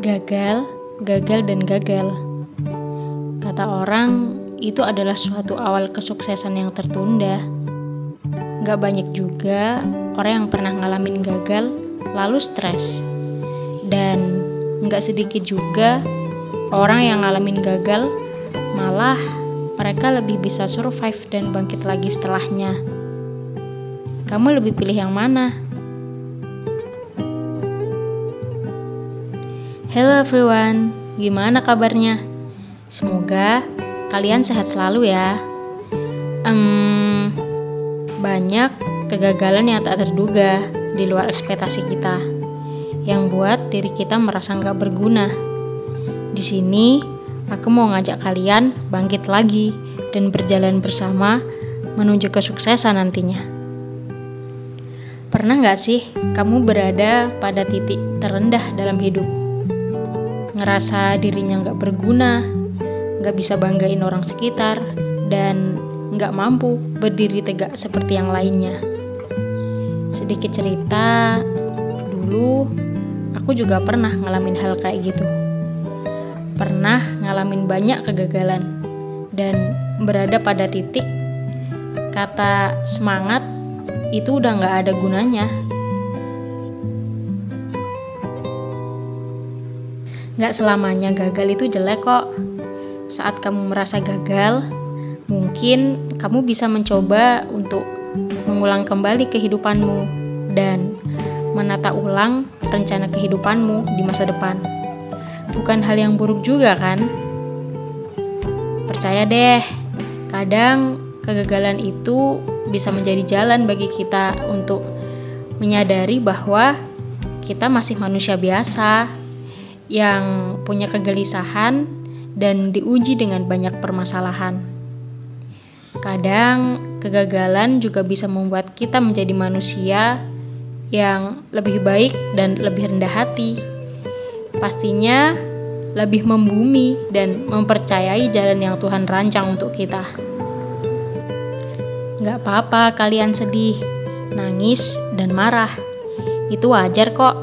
Gagal, gagal, dan gagal. Kata orang, itu adalah suatu awal kesuksesan yang tertunda. Gak banyak juga orang yang pernah ngalamin gagal, lalu stres. Dan gak sedikit juga orang yang ngalamin gagal, malah mereka lebih bisa survive dan bangkit lagi setelahnya. Kamu lebih pilih yang mana? Hello everyone, gimana kabarnya? Semoga kalian sehat selalu ya. Um, banyak kegagalan yang tak terduga di luar ekspektasi kita, yang buat diri kita merasa nggak berguna. Di sini, aku mau ngajak kalian bangkit lagi dan berjalan bersama menuju kesuksesan nantinya. Pernah nggak sih kamu berada pada titik terendah dalam hidup? Ngerasa dirinya nggak berguna, nggak bisa banggain orang sekitar, dan nggak mampu berdiri tegak seperti yang lainnya. Sedikit cerita, dulu aku juga pernah ngalamin hal kayak gitu. Pernah ngalamin banyak kegagalan dan berada pada titik kata semangat itu udah nggak ada gunanya Gak selamanya gagal itu jelek kok. Saat kamu merasa gagal, mungkin kamu bisa mencoba untuk mengulang kembali kehidupanmu dan menata ulang rencana kehidupanmu di masa depan. Bukan hal yang buruk juga kan? Percaya deh, kadang kegagalan itu bisa menjadi jalan bagi kita untuk menyadari bahwa kita masih manusia biasa yang punya kegelisahan dan diuji dengan banyak permasalahan. Kadang kegagalan juga bisa membuat kita menjadi manusia yang lebih baik dan lebih rendah hati. Pastinya lebih membumi dan mempercayai jalan yang Tuhan rancang untuk kita. Gak apa-apa kalian sedih, nangis, dan marah. Itu wajar kok.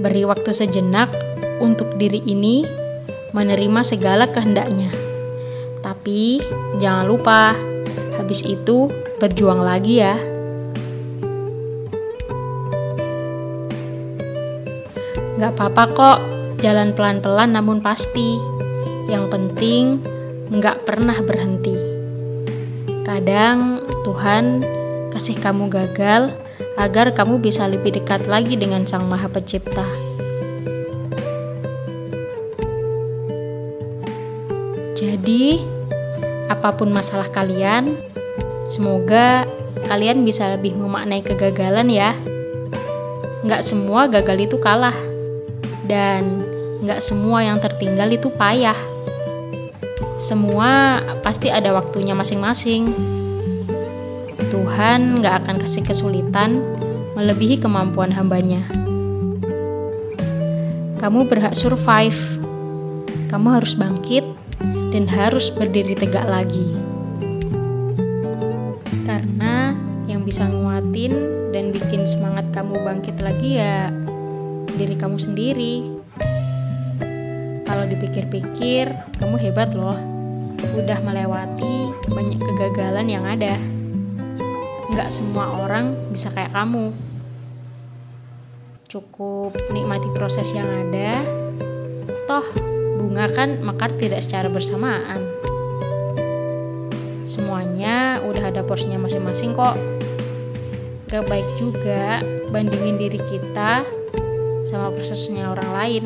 Beri waktu sejenak untuk diri ini menerima segala kehendaknya. Tapi jangan lupa, habis itu berjuang lagi ya. Gak apa-apa kok, jalan pelan-pelan namun pasti. Yang penting gak pernah berhenti. Kadang Tuhan kasih kamu gagal agar kamu bisa lebih dekat lagi dengan Sang Maha Pencipta. Jadi, apa pun masalah kalian, semoga kalian bisa lebih memaknai kegagalan ya. Nggak semua gagal itu kalah, dan nggak semua yang tertinggal itu payah. Semua pasti ada waktunya masing-masing. Tuhan nggak akan kasih kesulitan melebihi kemampuan hambanya. Kamu berhak survive. Kamu harus bangkit dan harus berdiri tegak lagi. Karena yang bisa nguatin dan bikin semangat kamu bangkit lagi ya diri kamu sendiri. Kalau dipikir-pikir, kamu hebat loh. Udah melewati banyak kegagalan yang ada. Nggak semua orang bisa kayak kamu. Cukup nikmati proses yang ada. Toh, bunga kan mekar tidak secara bersamaan. Semuanya udah ada porsinya masing-masing kok. Gak baik juga bandingin diri kita sama prosesnya orang lain.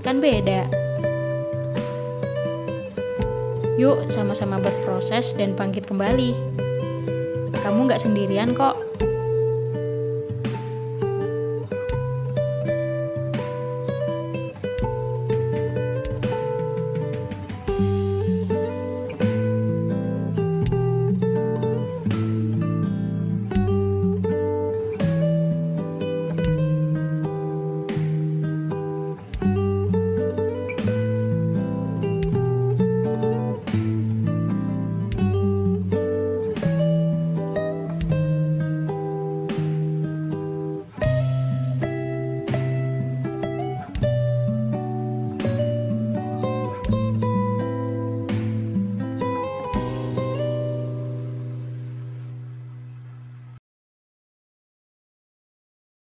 Kan beda. Yuk sama-sama berproses dan bangkit kembali. Kamu gak sendirian kok.